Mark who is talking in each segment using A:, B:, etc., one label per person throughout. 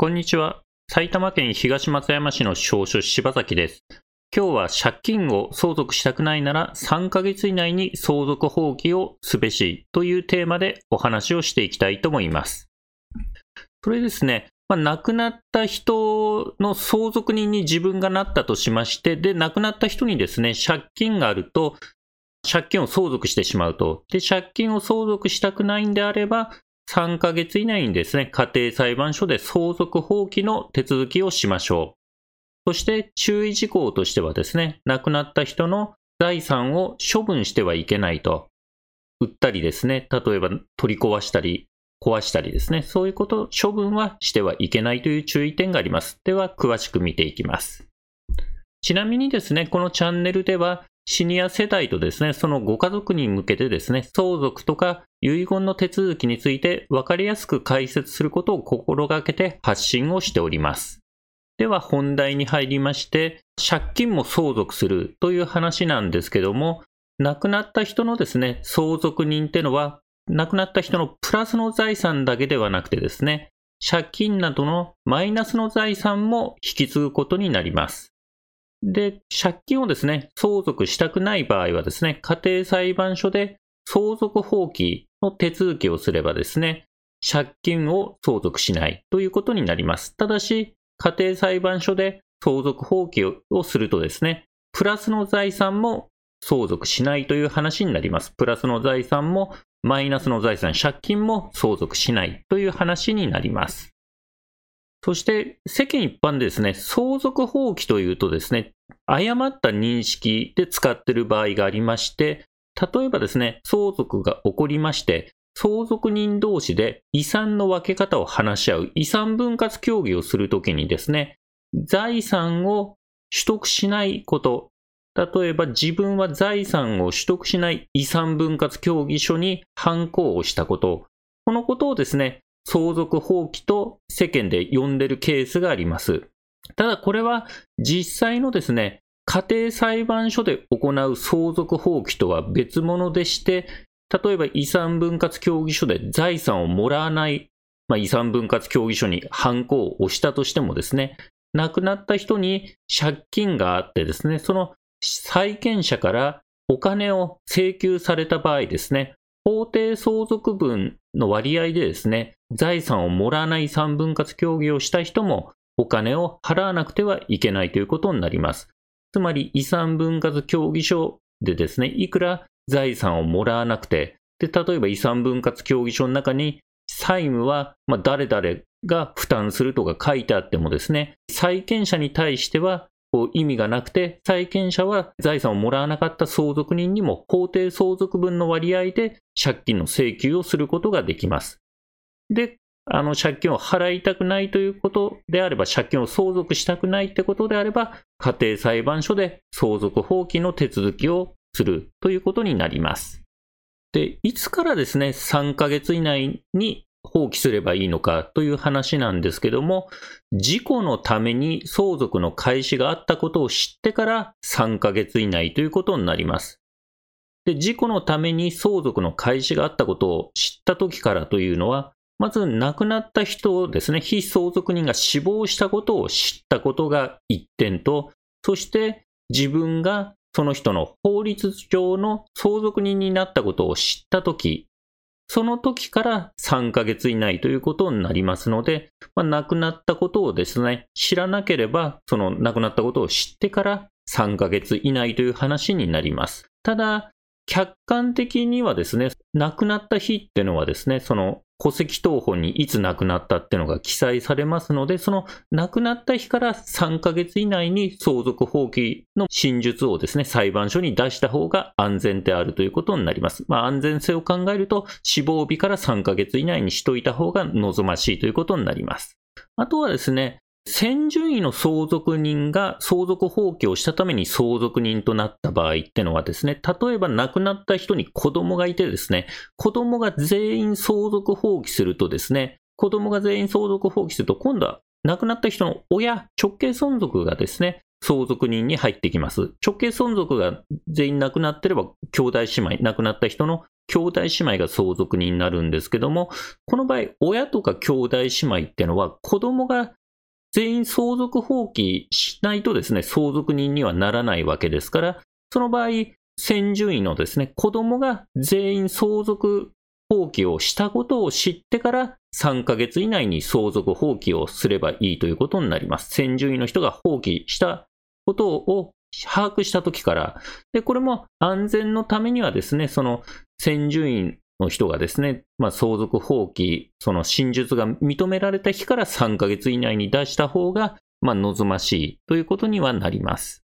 A: こんにちは。埼玉県東松山市の少書柴崎です。今日は借金を相続したくないなら3ヶ月以内に相続放棄をすべしというテーマでお話をしていきたいと思います。それですね、まあ、亡くなった人の相続人に自分がなったとしまして、で、亡くなった人にですね、借金があると、借金を相続してしまうと。で、借金を相続したくないんであれば、3ヶ月以内にですね、家庭裁判所で相続放棄の手続きをしましょう。そして注意事項としてはですね、亡くなった人の財産を処分してはいけないと。売ったりですね、例えば取り壊したり、壊したりですね、そういうこと、処分はしてはいけないという注意点があります。では、詳しく見ていきます。ちなみにですね、このチャンネルでは、シニア世代とですね、そのご家族に向けてですね、相続とか遺言の手続きについて分かりやすく解説することを心がけて発信をしております。では本題に入りまして、借金も相続するという話なんですけども、亡くなった人のですね、相続人ってのは、亡くなった人のプラスの財産だけではなくてですね、借金などのマイナスの財産も引き継ぐことになります。で、借金をですね、相続したくない場合はですね、家庭裁判所で相続放棄の手続きをすればですね、借金を相続しないということになります。ただし、家庭裁判所で相続放棄をするとですね、プラスの財産も相続しないという話になります。プラスの財産もマイナスの財産、借金も相続しないという話になります。そして世間一般でですね、相続放棄というとですね、誤った認識で使っている場合がありまして、例えばですね、相続が起こりまして、相続人同士で遺産の分け方を話し合う遺産分割協議をするときにですね、財産を取得しないこと、例えば自分は財産を取得しない遺産分割協議書に反抗をしたこと、このことをですね、相続放棄と世間で呼んでるケースがあります。ただこれは実際のですね、家庭裁判所で行う相続放棄とは別物でして、例えば遺産分割協議書で財産をもらわない、まあ、遺産分割協議書に反抗を押したとしてもですね、亡くなった人に借金があってですね、その債権者からお金を請求された場合ですね、法定相続分の割合でですね、財産をもらわない遺産分割協議をした人もお金を払わなくてはいけないということになります。つまり遺産分割協議書でですね、いくら財産をもらわなくて、で、例えば遺産分割協議書の中に債務は、誰々が負担するとか書いてあってもですね、債権者に対してはこう意味がなくて、債権者は財産をもらわなかった相続人にも法定相続分の割合で借金の請求をすることができます。で、あの借金を払いたくないということであれば、借金を相続したくないってことであれば、家庭裁判所で相続放棄の手続きをするということになります。で、いつからですね、3ヶ月以内に放棄すればいいのかという話なんですけども、事故のために相続の開始があったことを知ってから3ヶ月以内ということになります。で、事故のために相続の開始があったことを知った時からというのは、まず亡くなった人をですね、非相続人が死亡したことを知ったことが一点と、そして自分がその人の法律上の相続人になったことを知ったとき、その時から3ヶ月以内ということになりますので、まあ、亡くなったことをですね、知らなければ、その亡くなったことを知ってから3ヶ月以内という話になります。ただ、客観的にはですね、亡くなった日っていうのはですね、その戸籍謄本にいつ亡くなったっていうのが記載されますので、その亡くなった日から3ヶ月以内に相続放棄の真実をですね、裁判所に出した方が安全であるということになります。まあ安全性を考えると死亡日から3ヶ月以内にしといた方が望ましいということになります。あとはですね、先順位の相続人が相続放棄をしたために相続人となった場合ってのはですね、例えば亡くなった人に子供がいてですね、子供が全員相続放棄するとですね、子供が全員相続放棄すると今度は亡くなった人の親、直系存続がですね、相続人に入ってきます。直系存続が全員亡くなってれば、兄弟姉妹、亡くなった人の兄弟姉妹が相続人になるんですけども、この場合、親とか兄弟姉妹ってのは子供が全員相続放棄しないとですね、相続人にはならないわけですから、その場合、先順位のですね、子供が全員相続放棄をしたことを知ってから3ヶ月以内に相続放棄をすればいいということになります。先順位の人が放棄したことを把握した時から、で、これも安全のためにはですね、その先順位の人がですね、まあ、相続放棄、その真術が認められた日から3ヶ月以内に出した方が、まあ、望ましいということにはなります。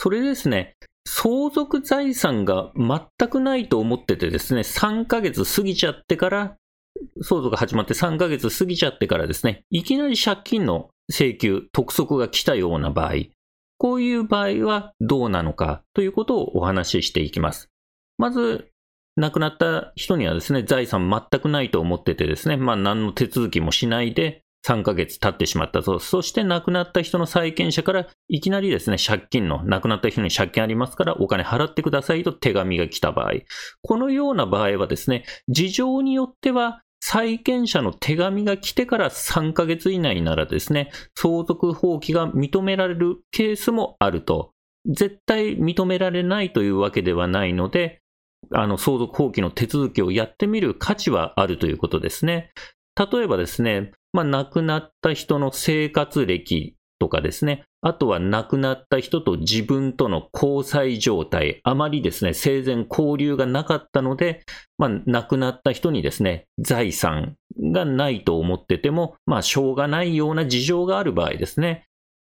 A: それですね、相続財産が全くないと思っててですね、3ヶ月過ぎちゃってから、相続が始まって3ヶ月過ぎちゃってからですね、いきなり借金の請求、督促が来たような場合、こういう場合はどうなのかということをお話ししていきます。まず、亡くなった人にはですね、財産全くないと思っててですね、まあ何の手続きもしないで3ヶ月経ってしまったと。そして亡くなった人の債権者からいきなりですね、借金の、亡くなった人に借金ありますからお金払ってくださいと手紙が来た場合。このような場合はですね、事情によっては債権者の手紙が来てから3ヶ月以内ならですね、相続放棄が認められるケースもあると。絶対認められないというわけではないので、あの相続放棄の手続きをやってみる価値はあるということですね。例えばですね、まあ、亡くなった人の生活歴とかですね、あとは亡くなった人と自分との交際状態、あまりですね、生前交流がなかったので、まあ、亡くなった人にですね、財産がないと思ってても、まあ、しょうがないような事情がある場合ですね、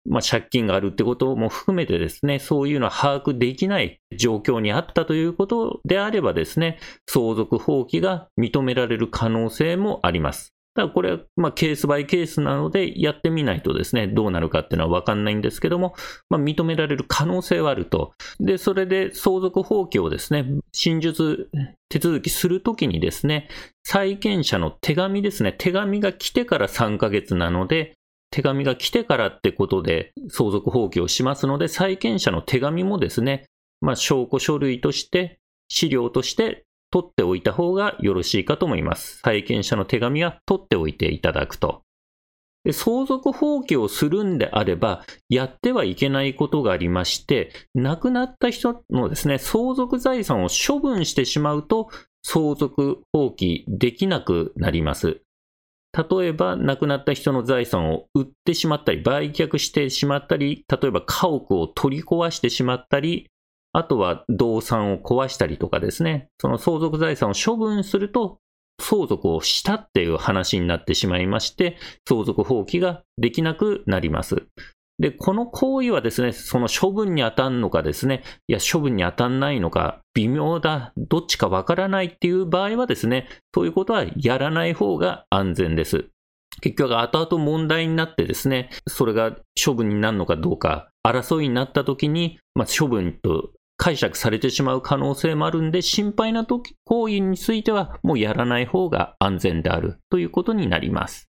A: まあ、借金があるってことも含めてですね、そういうのは把握できない状況にあったということであればですね、相続放棄が認められる可能性もあります。ただこれは、まあ、ケースバイケースなので、やってみないとですね、どうなるかっていうのはわかんないんですけども、まあ、認められる可能性はあると。で、それで相続放棄をですね、真術手続きするときにですね、債権者の手紙ですね、手紙が来てから3ヶ月なので、手紙が来てからってことで相続放棄をしますので、債権者の手紙もですね、まあ、証拠書類として、資料として取っておいた方がよろしいかと思います。債権者の手紙は取っておいていただくと。で相続放棄をするんであれば、やってはいけないことがありまして、亡くなった人のですね、相続財産を処分してしまうと、相続放棄できなくなります。例えば、亡くなった人の財産を売ってしまったり、売却してしまったり、例えば家屋を取り壊してしまったり、あとは動産を壊したりとかですね、その相続財産を処分すると、相続をしたっていう話になってしまいまして、相続放棄ができなくなります。で、この行為はですね、その処分に当たんのかですね、いや、処分に当たんないのか、微妙だ、どっちかわからないっていう場合はですね、そういうことはやらない方が安全です。結局、後々問題になってですね、それが処分になるのかどうか、争いになった時に、まあ、処分と解釈されてしまう可能性もあるんで、心配な時行為についてはもうやらない方が安全であるということになります。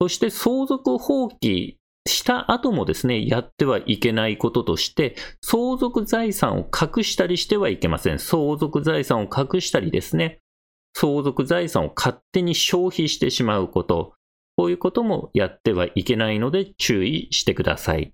A: そして相続放棄した後もですね、やってはいけないこととして、相続財産を隠したりしてはいけません。相続財産を隠したりですね、相続財産を勝手に消費してしまうこと、こういうこともやってはいけないので注意してください。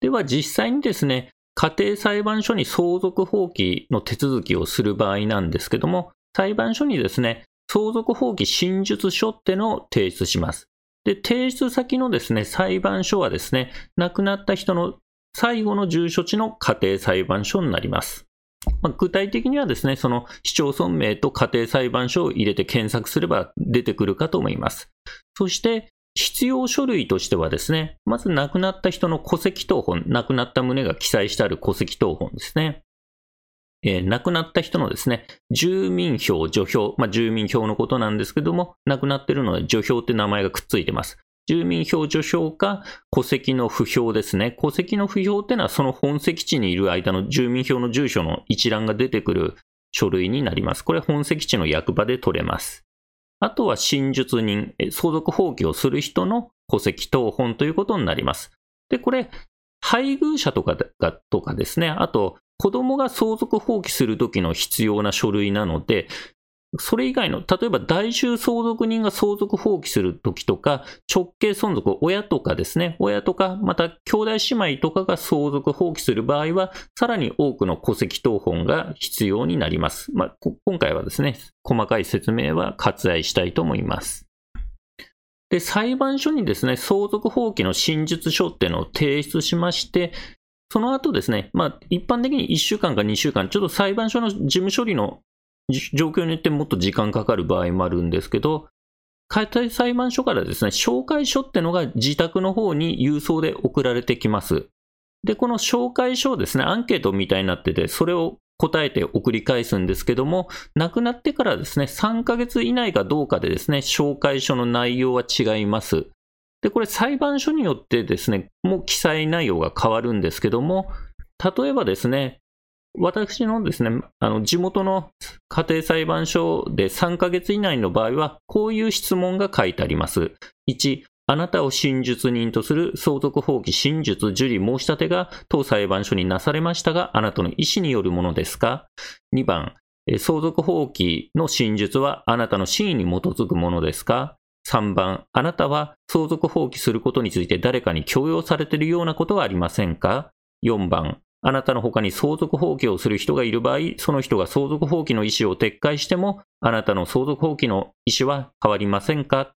A: では実際にですね、家庭裁判所に相続放棄の手続きをする場合なんですけども、裁判所にですね、相続放棄真実書ってのを提出します。で、提出先のですね、裁判所はですね、亡くなった人の最後の住所地の家庭裁判所になります。まあ、具体的にはですね、その市町村名と家庭裁判所を入れて検索すれば出てくるかと思います。そして、必要書類としてはですね、まず亡くなった人の戸籍謄本、亡くなった旨が記載してある戸籍謄本ですね。えー、亡くなった人のですね、住民票、除票、まあ、住民票のことなんですけども、亡くなってるので除票って名前がくっついてます。住民票除票か戸籍の不評ですね。戸籍の不評ってのはその本籍地にいる間の住民票の住所の一覧が出てくる書類になります。これ本籍地の役場で取れます。あとは真術人、相続放棄をする人の戸籍謄本ということになります。で、これ、配偶者とかがとかですね、あと、子供が相続放棄するときの必要な書類なので、それ以外の、例えば大衆相続人が相続放棄するときとか、直系存続、親とかですね、親とか、また兄弟姉妹とかが相続放棄する場合は、さらに多くの戸籍謄本が必要になります。まあ、今回はですね、細かい説明は割愛したいと思います。で、裁判所にですね、相続放棄の真実書っていうのを提出しまして、その後ですね、まあ、一般的に1週間か2週間、ちょっと裁判所の事務処理の状況によってもっと時間かかる場合もあるんですけど、解体裁判所からですね、紹介書ってのが自宅の方に郵送で送られてきます。で、この紹介書をですね、アンケートみたいになってて、それを答えて送り返すんですけども、亡くなってからですね、3ヶ月以内かどうかでですね、紹介書の内容は違います。で、これ裁判所によってですね、もう記載内容が変わるんですけども、例えばですね、私のですね、あの地元の家庭裁判所で3ヶ月以内の場合は、こういう質問が書いてあります。1、あなたを真実人とする相続放棄真実受理申し立てが当裁判所になされましたが、あなたの意思によるものですか ?2 番、相続放棄の真実はあなたの真意に基づくものですか ?3 番、あなたは相続放棄することについて誰かに強要されているようなことはありませんか ?4 番、あなたの他に相続放棄をする人がいる場合、その人が相続放棄の意思を撤回しても、あなたの相続放棄の意思は変わりませんか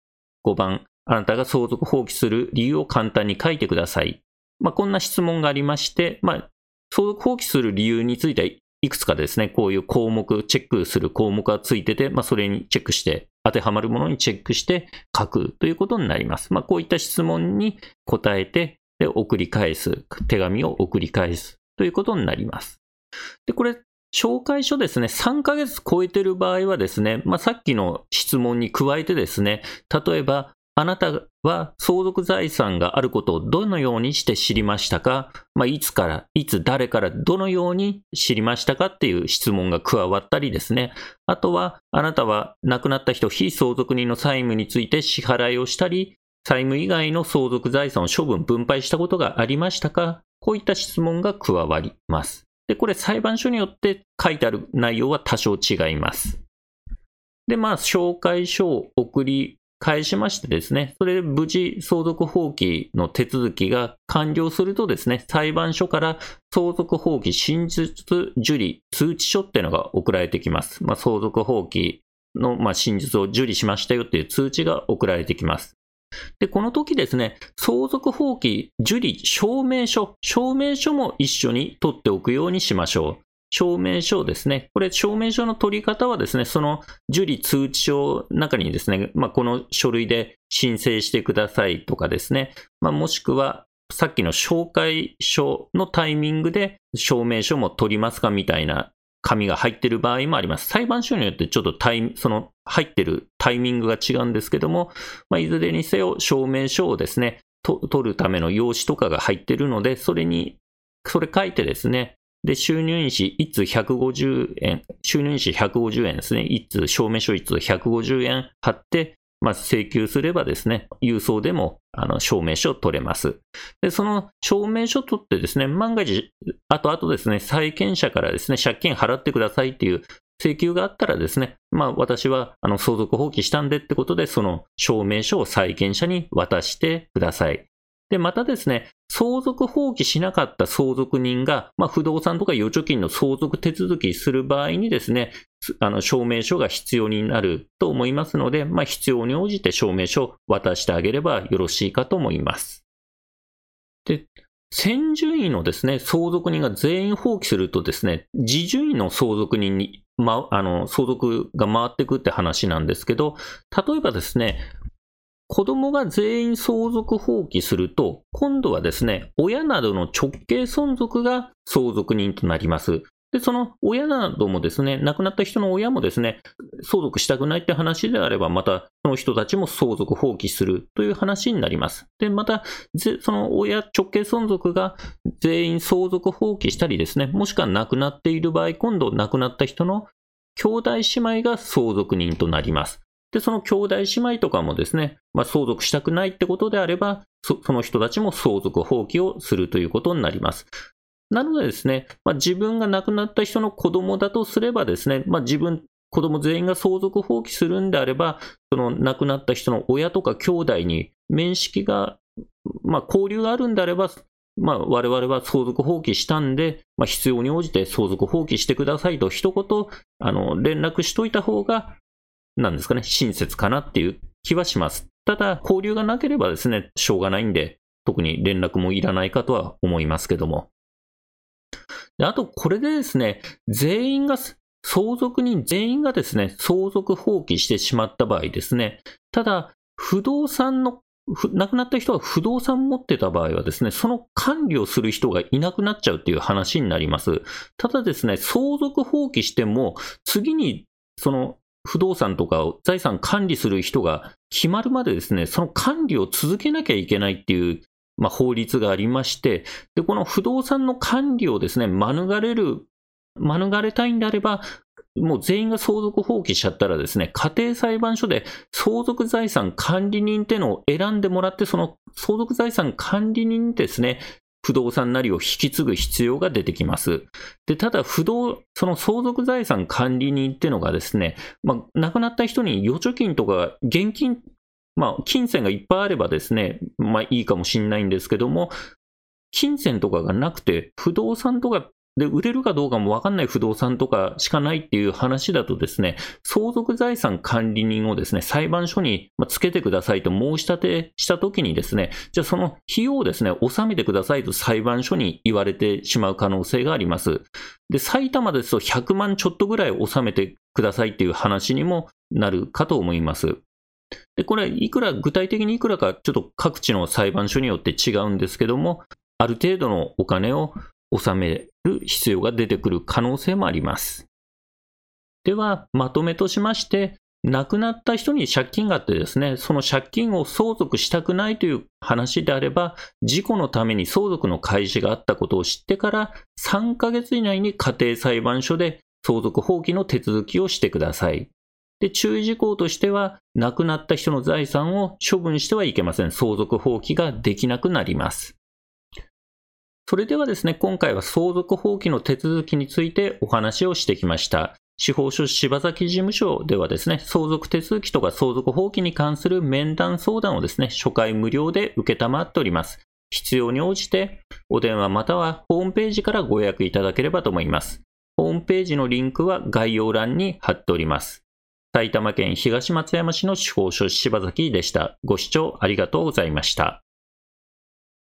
A: ?5 番、あなたが相続放棄する理由を簡単に書いてください。まあ、こんな質問がありまして、まあ、相続放棄する理由についていくつかですね、こういう項目、チェックする項目がついてて、まあ、それにチェックして、当てはまるものにチェックして書くということになります。まあ、こういった質問に答えて、で送り返す、手紙を送り返すということになります。で、これ、紹介書ですね、3ヶ月超えてる場合はですね、まあ、さっきの質問に加えてですね、例えば、あなたは相続財産があることをどのようにして知りましたか、まあ、いつから、いつ誰からどのように知りましたかっていう質問が加わったりですね。あとは、あなたは亡くなった人、非相続人の債務について支払いをしたり、債務以外の相続財産を処分、分配したことがありましたか？こういった質問が加わります。で、これ裁判所によって書いてある内容は多少違います。で、まあ、紹介書を送り返しましてですね、それで無事相続放棄の手続きが完了するとですね、裁判所から相続放棄真実受理通知書っていうのが送られてきます。まあ、相続放棄の、まあ、真実を受理しましたよっていう通知が送られてきます。で、この時ですね、相続放棄受理証明書、証明書も一緒に取っておくようにしましょう。証明書ですね。これ、証明書の取り方はですね、その受理通知書の中にですね、まあ、この書類で申請してくださいとかですね、まあ、もしくは、さっきの紹介書のタイミングで証明書も取りますかみたいな紙が入ってる場合もあります。裁判所によってちょっとタイその入ってるタイミングが違うんですけども、まあ、いずれにせよ証明書をですね、取るための用紙とかが入ってるので、それに、それ書いてですね、で、収入印紙1通150円、収入印紙150円ですね。1通、証明書1通150円貼って、まあ、請求すればですね、郵送でもあの証明書を取れます。で、その証明書を取ってですね、万が一、あとあとですね、債権者からですね、借金払ってくださいっていう請求があったらですね、まあ私はあの相続放棄したんでってことで、その証明書を債権者に渡してください。で、またですね、相続放棄しなかった相続人が、まあ、不動産とか預貯金の相続手続きする場合にですね、あの証明書が必要になると思いますので、まあ、必要に応じて証明書を渡してあげればよろしいかと思います。で、先順位のですね、相続人が全員放棄するとですね、次順位の相続人に、ま、あの、相続が回ってくって話なんですけど、例えばですね、子供が全員相続放棄すると、今度はですね、親などの直系存続が相続人となります。で、その親などもですね、亡くなった人の親もですね、相続したくないって話であれば、またその人たちも相続放棄するという話になります。で、また、その親直系存続が全員相続放棄したりですね、もしくは亡くなっている場合、今度亡くなった人の兄弟姉妹が相続人となります。で、その兄弟姉妹とかもですね、まあ、相続したくないってことであればそ、の人たちも相続放棄をするということになります。なのでですね、まあ、自分が亡くなった人の子供だとすればですね、まあ、自分、子供全員が相続放棄するんであれば、その亡くなった人の親とか兄弟に面識が、まあ、交流があるんであれば、まあ、我々は相続放棄したんで、まあ、必要に応じて相続放棄してくださいと一言、あの、連絡しといた方が、なんですかね、親切かなっていう気はします。ただ、交流がなければですね、しょうがないんで、特に連絡もいらないかとは思いますけども。あと、これでですね、全員が、相続人全員がですね、相続放棄してしまった場合ですね、ただ、不動産の亡くなった人が不動産持ってた場合はですね、その管理をする人がいなくなっちゃうっていう話になります。ただですね、相続放棄しても、次にその不動産とか財産管理する人が決まるまでですね、その管理を続けなきゃいけないっていう、まあ、法律がありまして、で、この不動産の管理をですね、免れる、免れたいんであれば、もう全員が相続放棄しちゃったらですね、家庭裁判所で相続財産管理人っていうのを選んでもらって、その相続財産管理人ですね、不動産なりを引き継ぐ必要が出てきます。で、ただ、不動、その相続財産管理人っていうのがですね、まあ、亡くなった人に預貯金とか現金、まあ、金銭がいっぱいあればですね、まあいいかもしれないんですけども、金銭とかがなくて、不動産とかで、売れるかどうかもわかんない不動産とかしかないっていう話だとですね、相続財産管理人をですね、裁判所につけてくださいと申し立てしたときにですね、じゃあその費用をですね、納めてくださいと裁判所に言われてしまう可能性があります。で、埼玉ですと100万ちょっとぐらい納めてくださいっていう話にもなるかと思います。で、これ、いくら、具体的にいくらか、ちょっと各地の裁判所によって違うんですけども、ある程度のお金を納める必要が出てくる可能性もあります。では、まとめとしまして、亡くなった人に借金があってですね、その借金を相続したくないという話であれば、事故のために相続の開示があったことを知ってから3ヶ月以内に家庭裁判所で相続放棄の手続きをしてください。で、注意事項としては、亡くなった人の財産を処分してはいけません。相続放棄ができなくなります。それではですね、今回は相続放棄の手続きについてお話をしてきました。司法書士柴崎事務所ではですね、相続手続きとか相続放棄に関する面談相談をですね、初回無料で受けたまっております。必要に応じて、お電話またはホームページからご予約いただければと思います。ホームページのリンクは概要欄に貼っております。埼玉県東松山市の司法書士柴崎でした。ご視聴ありがとうございました。